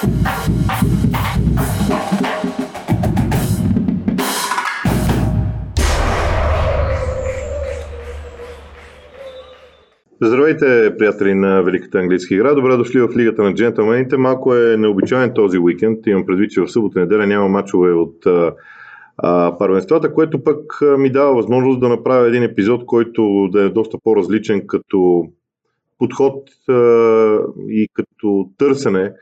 Здравейте, приятели на Великата английска игра. Добре дошли в Лигата на джентълмените. Малко е необичайен този уикенд. Имам предвид, че в събота неделя няма мачове от а, първенствата, което пък ми дава възможност да направя един епизод, който да е доста по-различен като подход а, и като търсене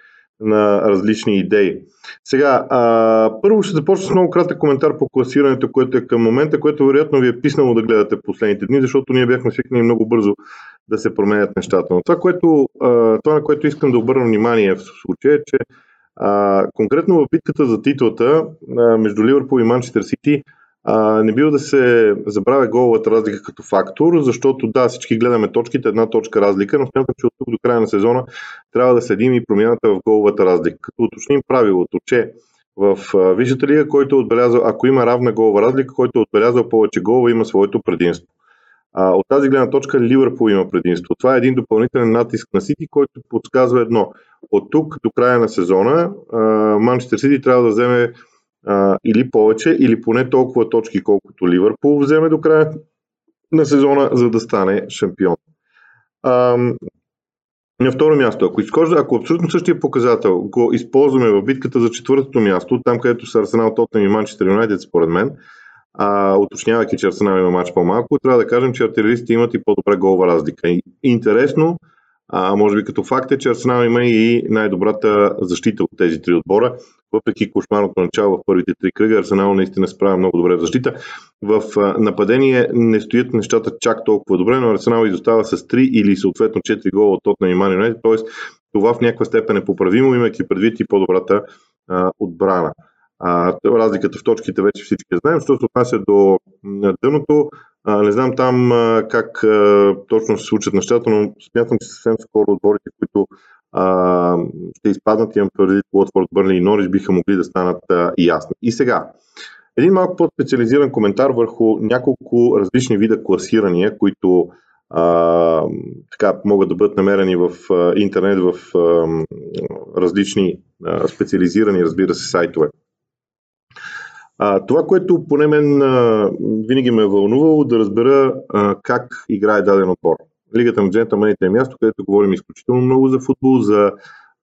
на различни идеи. Сега, а, първо ще започна с много кратък коментар по класирането, което е към момента, което вероятно ви е писнало да гледате последните дни, защото ние бяхме свикнали много бързо да се променят нещата. Но това, което, а, това на което искам да обърна внимание в случая е, че а, конкретно в битката за титлата а, между Ливърпул и Манчестър Сити а, не бива да се забравя головата разлика като фактор, защото да, всички гледаме точките, една точка разлика, но смятам, че от тук до края на сезона трябва да следим и промяната в головата разлика. Като уточним правилото, че в Висшата лига, който е отбелязал, ако има равна голова разлика, който е отбелязал повече голова, има своето предимство. А, от тази гледна точка Ливърпул има предимство. Това е един допълнителен натиск на Сити, който подсказва едно. От тук до края на сезона Манчестър Сити трябва да вземе а, или повече, или поне толкова точки, колкото Ливърпул вземе до края на сезона, за да стане шампион. А, на второ място, ако, изхожда, ако абсолютно същия показател го използваме в битката за четвъртото място, там където са Арсенал, Тотнем и Манчестър Юнайтед, според мен, а, уточнявайки, че Арсенал има матч по-малко, трябва да кажем, че артилеристите имат и по-добра голова разлика. Интересно, а, може би като факт е, че Арсенал има и най-добрата защита от тези три отбора. Въпреки кошмарното начало в първите три кръга, Арсенал наистина справя много добре в защита. В нападение не стоят нещата чак толкова добре, но Арсенал изостава с 3 или съответно 4 гола от Тотнам и Ман т.е. това в някаква степен е поправимо, имайки предвид и по-добрата а, отбрана. А, разликата в точките вече всички знаем. Що се отнася до дъното, а, не знам там а, как а, точно се случат нещата, но смятам, че съвсем скоро отборите, които а, ще изпаднат, имам преди Уотфорд, Бърли и Норис, биха могли да станат а, ясни. И сега, един малко по-специализиран коментар върху няколко различни вида класирания, които а, така, могат да бъдат намерени в а, интернет в а, различни а, специализирани, разбира се, сайтове. А, това, което поне мен а, винаги ме е вълнувало, да разбера а, как играе даден отбор. Лигата на джентълмените е място, където говорим изключително много за футбол, за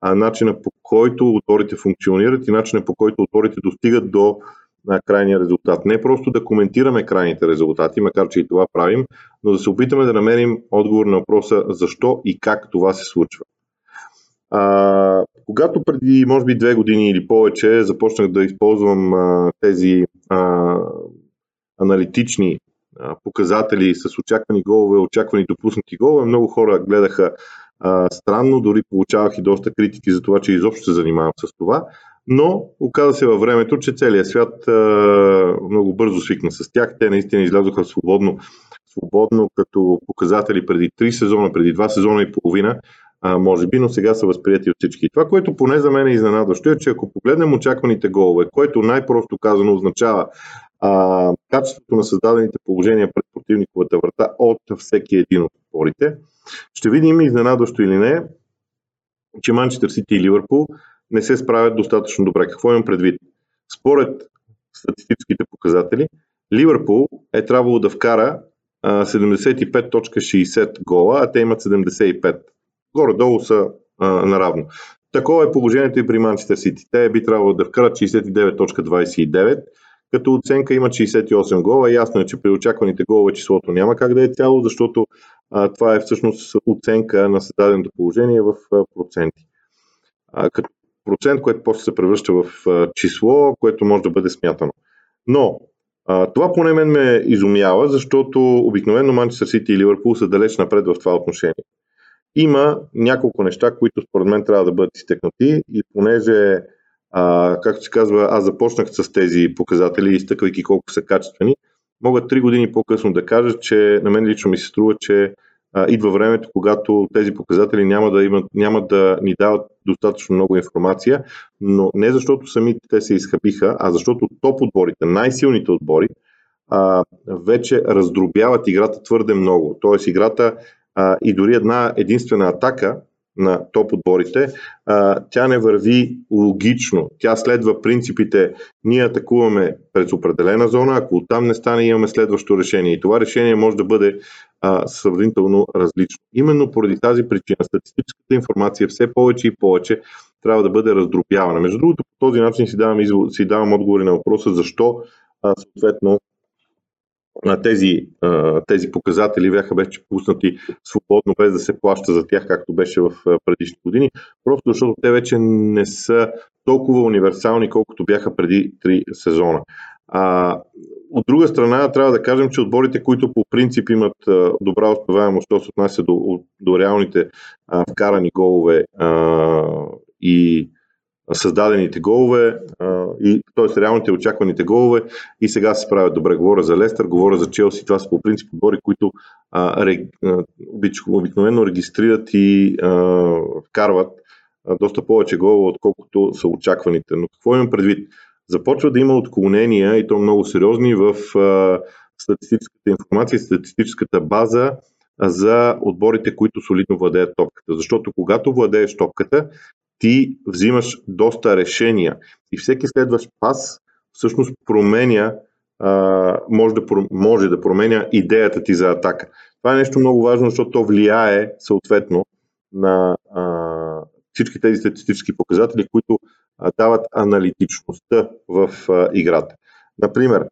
а, начина по който отборите функционират и начина по който отборите достигат до а, крайния резултат. Не просто да коментираме крайните резултати, макар че и това правим, но да се опитаме да намерим отговор на въпроса защо и как това се случва. А, когато преди, може би, две години или повече започнах да използвам а, тези а, аналитични а, показатели с очаквани голове, очаквани допуснати голове, много хора гледаха а, странно, дори получавах и доста критики за това, че изобщо се занимавам с това. Но оказа се във времето, че целият свят а, много бързо свикна с тях. Те наистина излязоха свободно, свободно като показатели преди 3 сезона, преди 2 сезона и половина а, може би, но сега са възприяти от всички. Това, което поне за мен е изненадващо е, че ако погледнем очакваните голове, което най-просто казано означава а, качеството на създадените положения пред противниковата врата от всеки един от отборите, ще видим изненадващо или не, че Манчестър Сити и Ливърпул не се справят достатъчно добре. Какво имам предвид? Според статистическите показатели, Ливърпул е трябвало да вкара 75.60 гола, а те имат 75 горе-долу са а, наравно. Такова е положението и при Манчестър Сити. Те би трябвало да вкарат 69.29, като оценка имат 68 гола. Ясно е, че при очакваните голове числото няма как да е цяло, защото а, това е всъщност оценка на създаденото положение в а, проценти. А, като процент, което после се превръща в а, число, което може да бъде смятано. Но а, това поне мен ме изумява, защото обикновено Манчестър Сити и Ливърпул са далеч напред в това отношение. Има няколко неща, които според мен трябва да бъдат изтъкнати и понеже, а, както се казва, аз започнах с тези показатели, изтъквайки колко са качествени, мога три години по-късно да кажа, че на мен лично ми се струва, че а, идва времето, когато тези показатели няма да, имат, няма да ни дават достатъчно много информация, но не защото самите те се изхабиха, а защото топ отборите, най-силните отбори, а, вече раздробяват играта твърде много. Тоест играта а, и дори една единствена атака на топ отборите, а, тя не върви логично. Тя следва принципите, ние атакуваме през определена зона, ако оттам не стане, имаме следващо решение. И това решение може да бъде а, сравнително различно. Именно поради тази причина статистическата информация все повече и повече трябва да бъде раздробявана. Между другото, по този начин си давам, си давам отговори на въпроса защо а, съответно тези, тези показатели бяха вече пуснати свободно, без да се плаща за тях, както беше в предишни години, просто защото те вече не са толкова универсални, колкото бяха преди 3 сезона. А, от друга страна, трябва да кажем, че отборите, които по принцип имат добра успеваемост, що се отнася до, до реалните а, вкарани голове а, и създадените голове, т.е. реалните очакваните голове и сега се справят добре. Говоря за Лестър, говоря за Челси, това са по принцип отбори, които а, ре, а, обикновено регистрират и вкарват доста повече голове, отколкото са очакваните. Но какво имам предвид? Започва да има отклонения и то много сериозни в а, статистическата информация, статистическата база за отборите, които солидно владеят топката. Защото когато владееш топката, ти взимаш доста решения и всеки следващ пас всъщност променя, може, да, може да променя идеята ти за атака. Това е нещо много важно, защото то влияе съответно на всички тези статистически показатели, които дават аналитичността в играта. Например,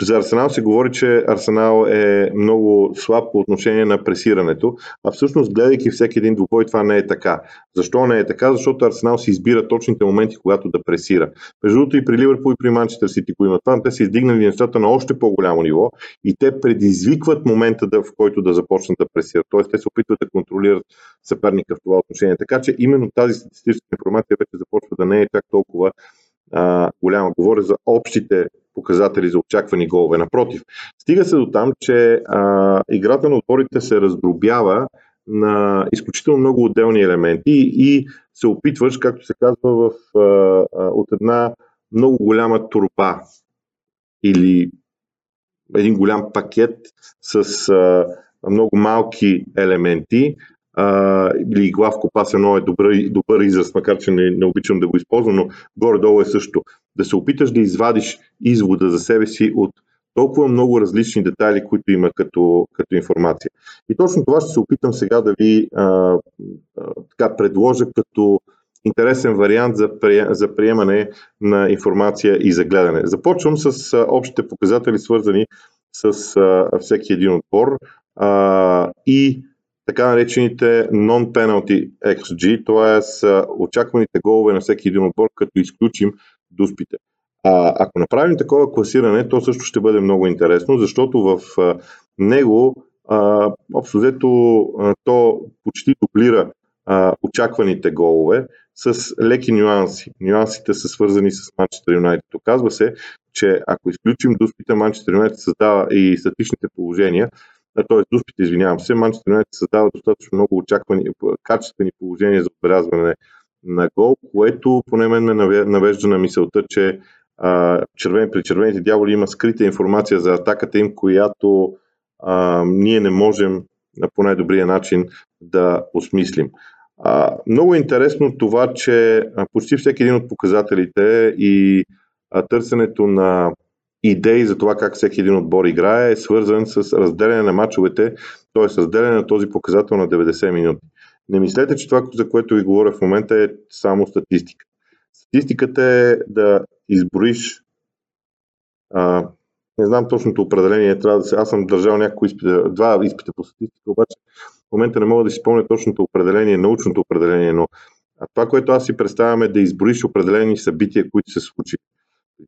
за Арсенал се говори, че Арсенал е много слаб по отношение на пресирането, а всъщност гледайки всеки един двубой това не е така. Защо не е така? Защото Арсенал си избира точните моменти, когато да пресира. Между другото и при Ливърпул и при Манчестър Сити, които имат това, те са издигнали нещата на още по-голямо ниво и те предизвикват момента, да, в който да започнат да пресират. Тоест те се опитват да контролират съперника в това отношение. Така че именно тази статистическа информация вече започва да не е чак толкова голяма. Говоря за общите показатели за очаквани голове. Напротив, стига се до там, че а, играта на отборите се раздробява на изключително много отделни елементи и се опитваш, както се казва, в, а, от една много голяма турба или един голям пакет с а, много малки елементи или главко пас едно е добър, добър израз, макар че не, не обичам да го използвам, но горе-долу е също. Да се опиташ да извадиш извода за себе си от толкова много различни детайли, които има като, като информация. И точно това ще се опитам сега да ви а, а, така предложа като интересен вариант за, за приемане на информация и за гледане. Започвам с а, общите показатели, свързани с а, всеки един отбор а, и така наречените non-penalty XG, т.е. очакваните голове на всеки един отбор, като изключим дуспите. А, ако направим такова класиране, то също ще бъде много интересно, защото в него общо взето то почти дублира а, очакваните голове с леки нюанси. Нюансите са свързани с Манчестър Юнайтед. Оказва се, че ако изключим дуспите, Манчестър Юнайтед създава и статичните положения, т.е. дуспите, извинявам се, Манчестър Юнайтед създава достатъчно много очаквани, качествени положения за отбелязване на гол, което поне мен ме навежда на мисълта, че а, червен, при червените дяволи има скрита информация за атаката им, която а, ние не можем по най-добрия начин да осмислим. А, много е интересно това, че почти всеки един от показателите и а, търсенето на идеи за това как всеки един отбор играе е свързан с разделяне на мачовете, т.е. разделяне на този показател на 90 минути. Не мислете, че това, за което ви говоря в момента е само статистика. Статистиката е да изброиш а, не знам точното определение, трябва да се, аз съм държал няколко изпита, два изпита по статистика, обаче в момента не мога да си спомня точното определение, научното определение, но това, което аз си представям е да изброиш определени събития, които се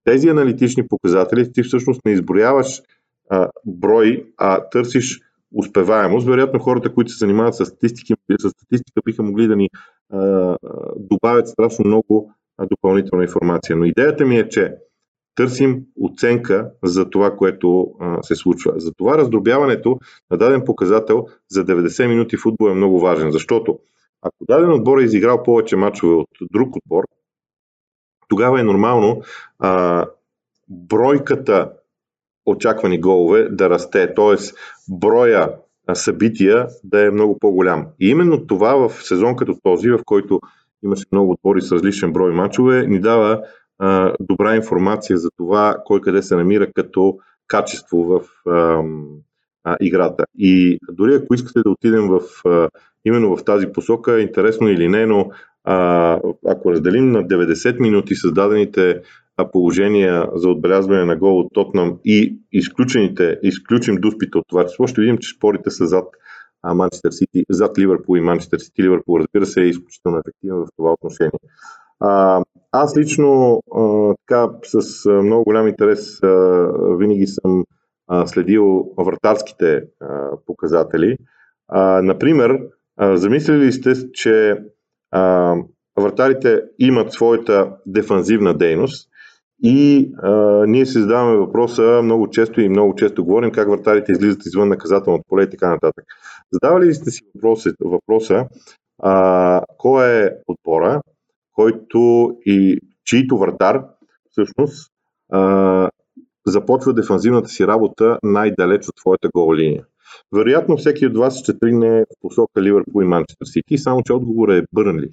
тези аналитични показатели ти всъщност не изброяваш а, брой, а търсиш успеваемост. Вероятно хората, които се занимават с, статистики, с статистика, биха могли да ни а, добавят страшно много а, допълнителна информация. Но идеята ми е, че търсим оценка за това, което а, се случва. Затова раздробяването на даден показател за 90 минути футбол е много важен, защото ако даден отбор е изиграл повече мачове от друг отбор, тогава е нормално а, бройката очаквани голове да расте, т.е. броя събития да е много по-голям. И именно това в сезон като този, в който имаше много отбори с различен брой мачове, ни дава а, добра информация за това кой къде се намира като качество в а, а, играта. И дори ако искате да отидем в, а, именно в тази посока, интересно или не, но ако разделим на 90 минути създадените положения за отбелязване на гол от Тотнам и изключените, изключим дуспите от това число, ще видим, че спорите са зад Манчестър Сити, зад Ливърпул и Манчестър Сити. Ливърпул, разбира се, е изключително ефективен в това отношение. Аз лично така с много голям интерес винаги съм следил вратарските показатели. Например, замислили ли сте, че вратарите имат своята дефанзивна дейност и а, ние си задаваме въпроса много често и много често говорим как вратарите излизат извън наказателното поле и така нататък. Задавали ли сте си въпроса, въпроса а, кой е отбора, който и чието вратар всъщност а, започва дефанзивната си работа най-далеч от твоята гол линия. Вероятно всеки от вас ще тръгне в посока Ливърпул и Манчестър Сити, само че отговорът е Бърнли.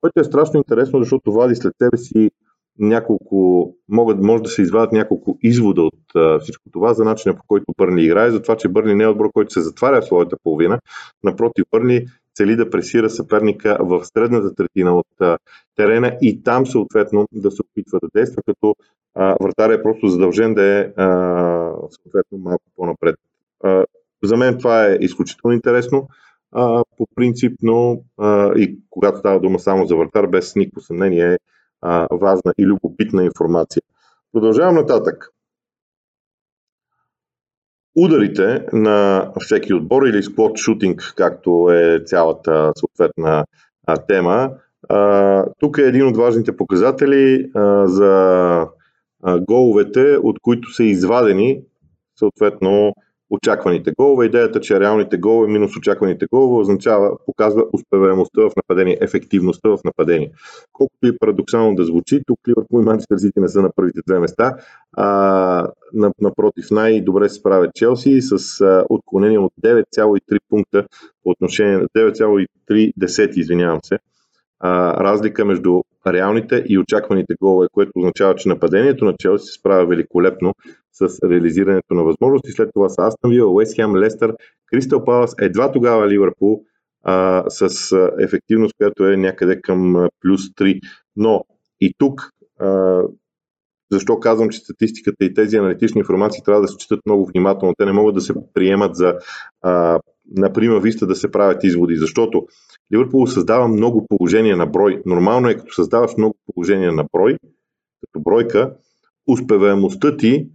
Което е страшно интересно, защото вади след себе си няколко, могат, може да се извадят няколко извода от а, всичко това за начина по който Бърни играе, за това, че Бърни не е отбор, който се затваря в своята половина. Напротив, Бърни цели да пресира съперника в средната третина от а, терена и там съответно да се опитва да действа, като вратаря е просто задължен да е а, съответно малко по-напред. А, за мен това е изключително интересно а, по принцип, но а, и когато става дума само за вратар, без никакво съмнение е а, важна и любопитна информация. Продължавам нататък. Ударите на всеки отбор или склад шутинг, както е цялата съответна а, тема, а, тук е един от важните показатели а, за а, головете, от които са извадени съответно очакваните голове. Идеята, че реалните голове минус очакваните голове означава, показва успеваемостта в нападение, ефективността в нападение. Колкото и парадоксално да звучи, тук Ливърпул и Манчестър Сити не са на първите две места. А, напротив, най-добре се справят Челси с а, отклонение от 9,3 пункта по отношение на 9,3 десети, извинявам се, а, разлика между реалните и очакваните голове, което означава, че нападението на Челси се справя великолепно с реализирането на възможности. След това са Астон Вил, Уест Хем, Лестър, Кристал Палас, едва тогава Ливърпул а, с ефективност, която е някъде към плюс 3. Но и тук, а, защо казвам, че статистиката и тези аналитични информации трябва да се четат много внимателно. Те не могат да се приемат за, а, например, виста да се правят изводи, защото Ливърпул създава много положения на брой. Нормално е, като създаваш много положения на брой, като бройка, успеваемостта ти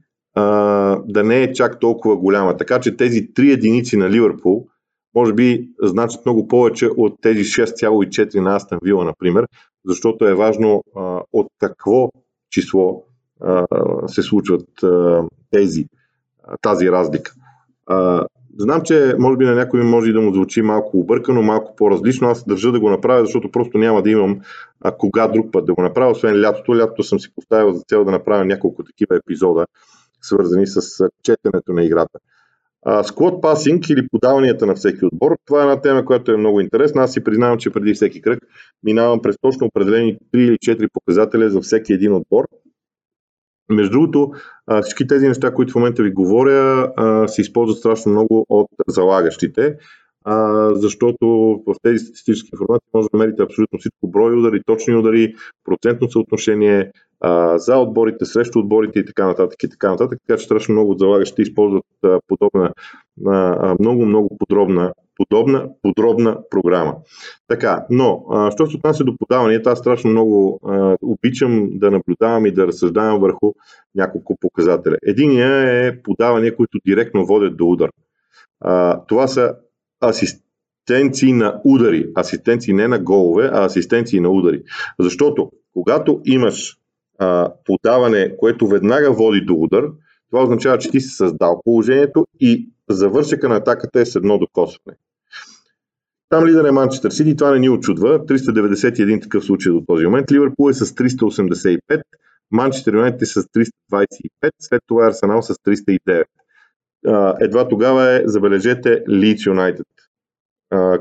да не е чак толкова голяма. Така че тези три единици на Ливърпул може би значат много повече от тези 6,4 на Астан Вила, например, защото е важно а, от какво число а, се случват а, тези, а, тази разлика. А, Знам, че може би на някой може да му звучи малко объркано, малко по-различно. Аз държа да го направя, защото просто няма да имам а, кога друг път да го направя, освен лятото. Лятото съм си поставил за цел да направя няколко такива епизода, свързани с четенето на играта. Склад пасинг или подаванията на всеки отбор. Това е една тема, която е много интересна. Аз си признавам, че преди всеки кръг минавам през точно определени 3 или 4 показателя за всеки един отбор между другото, всички тези неща, които в момента ви говоря, се използват страшно много от залагащите, защото в тези статистически информации може да намерите абсолютно всичко брой удари, точни удари, процентно съотношение за отборите, срещу отборите и така нататък. И така, нататък. така че страшно много от залагащите използват подобна, много, много подробна подобна подробна програма. Така, но, а, що се отнася до подаванията, аз страшно много а, обичам да наблюдавам и да разсъждавам върху няколко показателя. Единия е подавания, които директно водят до удар. А, това са асистенции на удари. Асистенции не на голове, а асистенции на удари. Защото, когато имаш а, подаване, което веднага води до удар, това означава, че ти си създал положението и завършека на атаката е с едно докосване. Там лидер е Манчестър Сити, това не ни очудва. 391 такъв случай до този момент. Ливърпул е с 385, Манчестър Юнайтед е с 325, след това Арсенал с 309. Едва тогава е, забележете, Leeds United,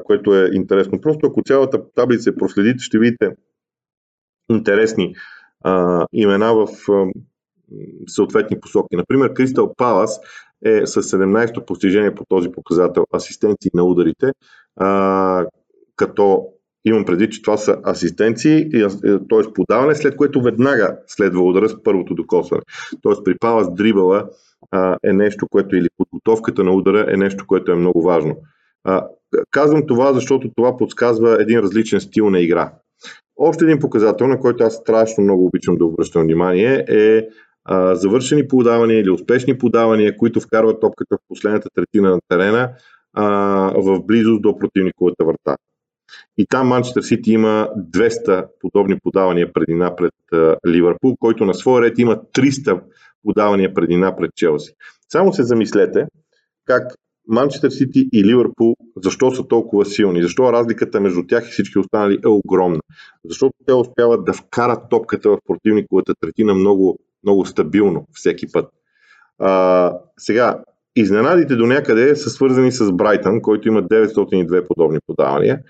което е интересно. Просто ако цялата таблица проследите, ще видите интересни имена в съответни посоки. Например, Кристал Палас е с 17-то постижение по този показател асистенции на ударите, а, като имам преди, че това са асистенции, т.е. подаване, след което веднага следва удара с първото докосване. Т.е. при Палас дрибала а, е нещо, което или подготовката на удара е нещо, което е много важно. Казвам това, защото това подсказва един различен стил на игра. Още един показател, на който аз страшно много обичам да обръщам внимание, е а, завършени подавания или успешни подавания, които вкарват топката в последната третина на терена а, в близост до противниковата врата. И там Манчестър Сити има 200 подобни подавания предина пред Ливърпул, който на своя ред има 300 подавания предина пред Челси. Само се замислете как Манчестър Сити и Ливърпул, защо са толкова силни, защо разликата между тях и всички останали е огромна. Защото те успяват да вкарат топката в противниковата третина много, много стабилно всеки път. А, сега, Изненадите до някъде са свързани с Брайтън, който има 902 подобни подавания.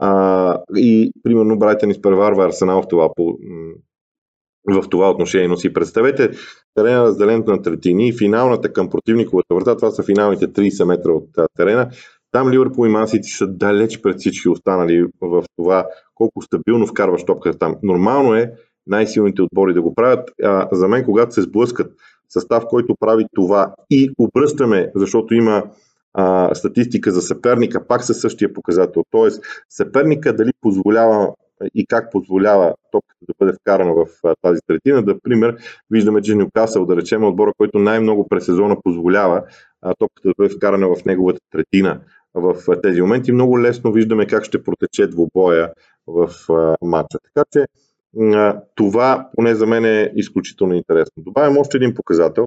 А, и примерно Брайтън изпреварва Арсенал в това, по, в това отношение. Но си представете терена разделен на третини и финалната към противниковата врата, това са финалните 30 метра от терена. Там Ливърпул и Мансити са далеч пред всички останали в това колко стабилно вкарваш топката там. Нормално е най-силните отбори да го правят. А, за мен, когато се сблъскат състав, който прави това и обръщаме, защото има а, статистика за съперника, пак със същия показател. Тоест, съперника дали позволява и как позволява топката да бъде вкарана в а, тази третина. Да, пример, виждаме, че Нюкасъл, да речем, отбора, който най-много през сезона позволява а, топката да бъде вкарана в неговата третина в а, тези моменти. Много лесно виждаме как ще протече двубоя в матча. Така че това поне за мен е изключително интересно. Добавям още един показател.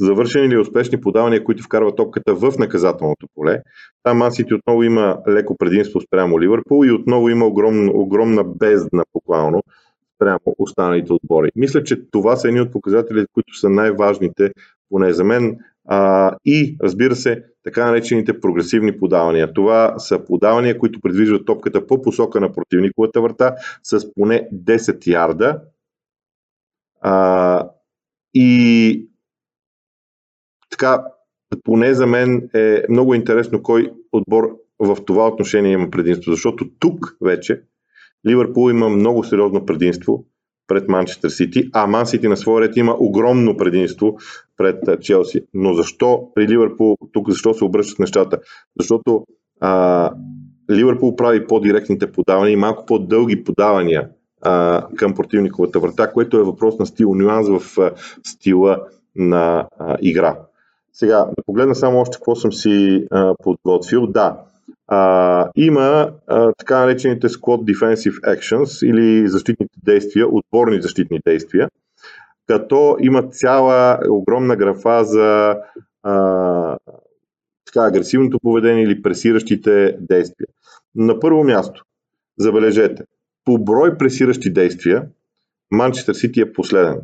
Завършени ли успешни подавания, които вкарват топката в наказателното поле. Там Мансити отново има леко предимство спрямо Ливърпул и отново има огром, огромна бездна буквално спрямо останалите отбори. Мисля, че това са едни от показателите, които са най-важните, поне за мен, а, и, разбира се, така наречените прогресивни подавания. Това са подавания, които предвиждат топката по посока на противниковата врата с поне 10 ярда. А, и така, поне за мен е много интересно кой отбор в това отношение има предимство, защото тук вече Ливърпул има много сериозно предимство пред Манчестър Сити, а Ман Сити на своя ред има огромно предимство пред Челси. Но защо при Ливърпул, тук защо се обръщат нещата? Защото а, Ливърпул прави по-директните подавания и малко по-дълги подавания а, към противниковата врата, което е въпрос на стил, нюанс в а, стила на а, игра. Сега, да погледна само още какво съм си а, подготвил. Да, а, има а, така наречените Squad Defensive Actions или защитните действия, отборни защитни действия, като има цяла огромна графа за а, така, агресивното поведение или пресиращите действия. На първо място, забележете, по брой пресиращи действия, Манчестър Сити е последен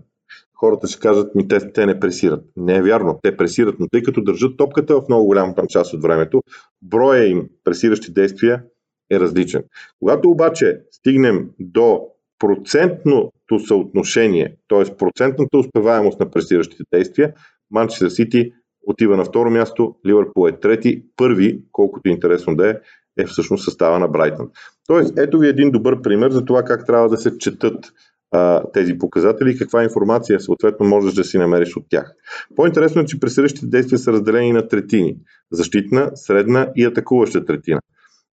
хората ще кажат, ми те, те не пресират. Не е вярно, те пресират, но тъй като държат топката в много голям част от времето, броя им пресиращи действия е различен. Когато обаче стигнем до процентното съотношение, т.е. процентната успеваемост на пресиращите действия, Манчестър Сити отива на второ място, Ливърпул е трети, първи, колкото е интересно да е, е всъщност състава на Брайтън. Тоест, ето ви един добър пример за това как трябва да се четат а, тези показатели и каква информация съответно можеш да си намериш от тях. По-интересно е, че пресиращите действия са разделени на третини. Защитна, средна и атакуваща третина.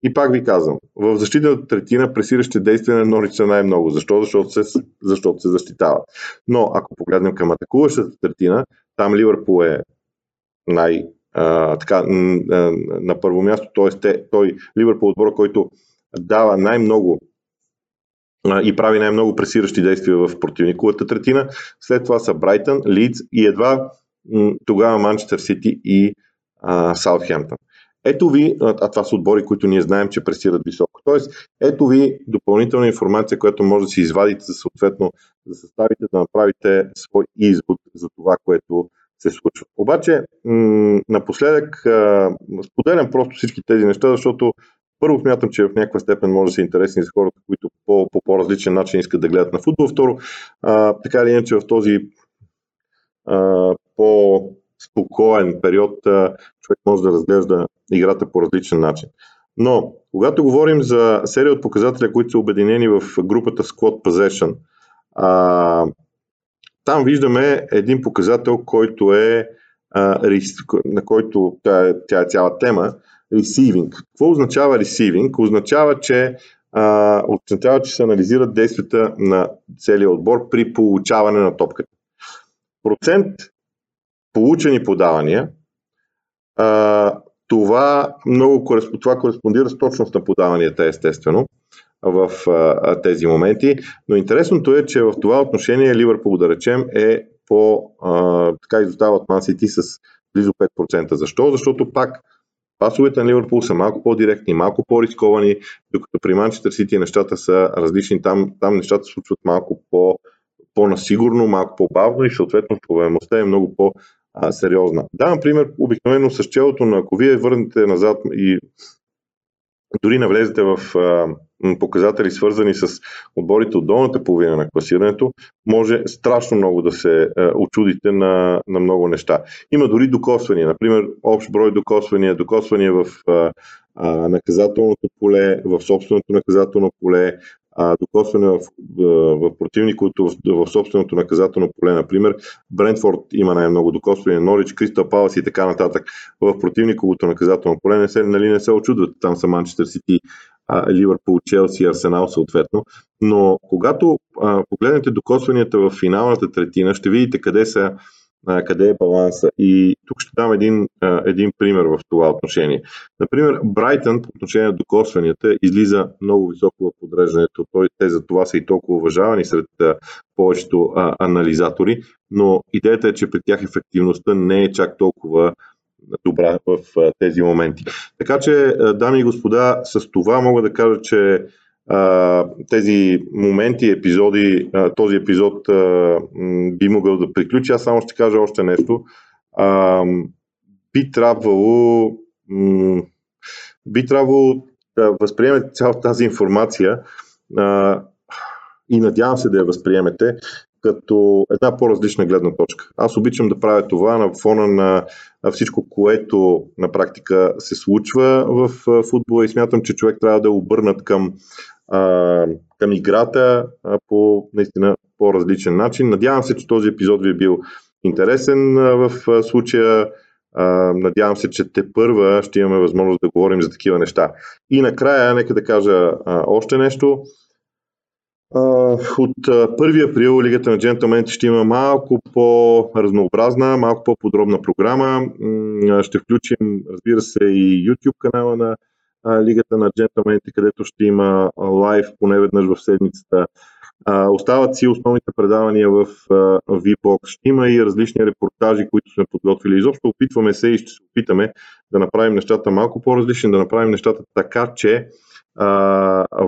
И пак ви казвам, в защитната третина пресиращите действия на Норич са най-много. Защо? Защото се, защото се защитават. Но ако погледнем към атакуващата третина, там Ливърпул е най- а, така, на първо място, т.е. той Ливърпул е отбор, който дава най-много и прави най-много пресиращи действия в противниковата третина. След това са Брайтън, Лидс и едва тогава Манчестър Сити и Саутхемптън. Ето ви, а това са отбори, които ние знаем, че пресират високо. Тоест, ето ви допълнителна информация, която може да си извадите съответно да съставите, да направите свой извод за това, което се случват. Обаче, м- напоследък а, споделям просто всички тези неща, защото първо смятам, че в някаква степен може да са интересни за хората, които по, по по-различен начин искат да гледат на футбол. Второ, а, така или иначе в този а, по-спокоен период а, човек може да разглежда играта по различен начин. Но, когато говорим за серия от показатели, които са обединени в групата Squad Possession, а, там виждаме един показател, който е а, на който тя е, тя е цяла тема, receiving. Какво означава receiving? Означава, че а, означава, че се анализират действията на целия отбор при получаване на топката. Процент получени подавания, а, това много това кореспондира с точност на подаванията, естествено, в а, тези моменти. Но интересното е, че в това отношение Ливърпул, да речем, е по а, така изостава от Ман с близо 5%. Защо? Защото пак пасовете на Ливърпул са малко по-директни, малко по-рисковани, докато при Манчестър Сити нещата са различни. Там, там нещата случват малко по, по-насигурно, малко по-бавно и съответно проблемността е много по- сериозна. Да, например, обикновено с челото на ако вие върнете назад и дори навлезете в показатели, свързани с отборите от долната половина на класирането, може страшно много да се очудите на, на много неща. Има дори докосвания, например, общ брой докосвания, докосвания в наказателното поле, в собственото наказателно поле, а, докосване в, в противникото в, в собственото наказателно поле, например. Брентфорд има най-много докосване, Норич, Кристал Палас и така нататък. В противниковото наказателно поле не се, нали, не се очудват. Там са Манчестър Сити, Ливърпул, Челси, Арсенал съответно. Но когато а, погледнете докосванията в финалната третина, ще видите къде са а, къде е баланса. И тук ще дам един, а, един пример в това отношение. Например, Брайтън по отношение на докосванията излиза много високо в подреждането. Той, те за това са и толкова уважавани сред а, повечето а, анализатори, но идеята е, че при тях ефективността не е чак толкова добра в тези моменти. Така че, дами и господа, с това мога да кажа, че тези моменти, епизоди, този епизод би могъл да приключи. Аз само ще кажа още нещо. Би трябвало би трябвало да възприемете цялата тази информация и надявам се да я възприемете като една по-различна гледна точка. Аз обичам да правя това на фона на всичко, което на практика се случва в футбола и смятам, че човек трябва да е обърнат към а, към играта а, по наистина по-различен начин. Надявам се, че този епизод ви е бил интересен а, в а, случая. А, надявам се, че те първа ще имаме възможност да говорим за такива неща. И накрая, нека да кажа а, още нещо. От 1 април Лигата на джентълмените ще има малко по-разнообразна, малко по-подробна програма. Ще включим, разбира се, и YouTube канала на Лигата на джентълмените, където ще има лайв поне веднъж в седмицата. Остават си основните предавания в VBOX. Ще има и различни репортажи, които сме подготвили. Изобщо опитваме се и ще се опитаме да направим нещата малко по-различни, да направим нещата така, че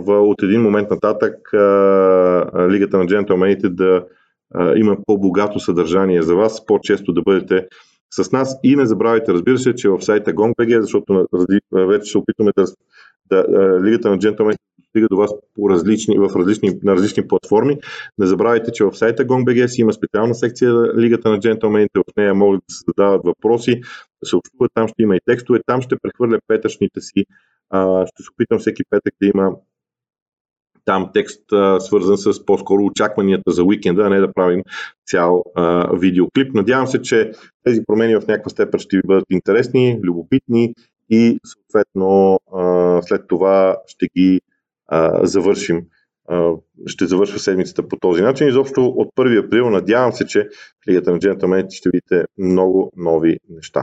от един момент нататък Лигата на джентълмените да има по-богато съдържание за вас, по-често да бъдете с нас. И не забравяйте, разбира се, че в сайта GONG.BG, защото вече се опитваме да, да Лигата на джентълмен стига до вас по различни, в различни, на различни платформи. Не забравяйте, че в сайта GONG.BG си има специална секция Лигата на джентълмените, в нея могат да се задават въпроси, да се общуват, там ще има и текстове, там ще прехвърля петъчните си. А, ще се опитам всеки петък да има там текст а, свързан с по-скоро очакванията за уикенда, а не да правим цял а, видеоклип. Надявам се, че тези промени в някаква степен ще ви бъдат интересни, любопитни и съответно а, след това ще ги а, завършим. А, ще завършва седмицата по този начин. Изобщо от 1 април надявам се, че в Лигата на джентълмените ще видите много нови неща.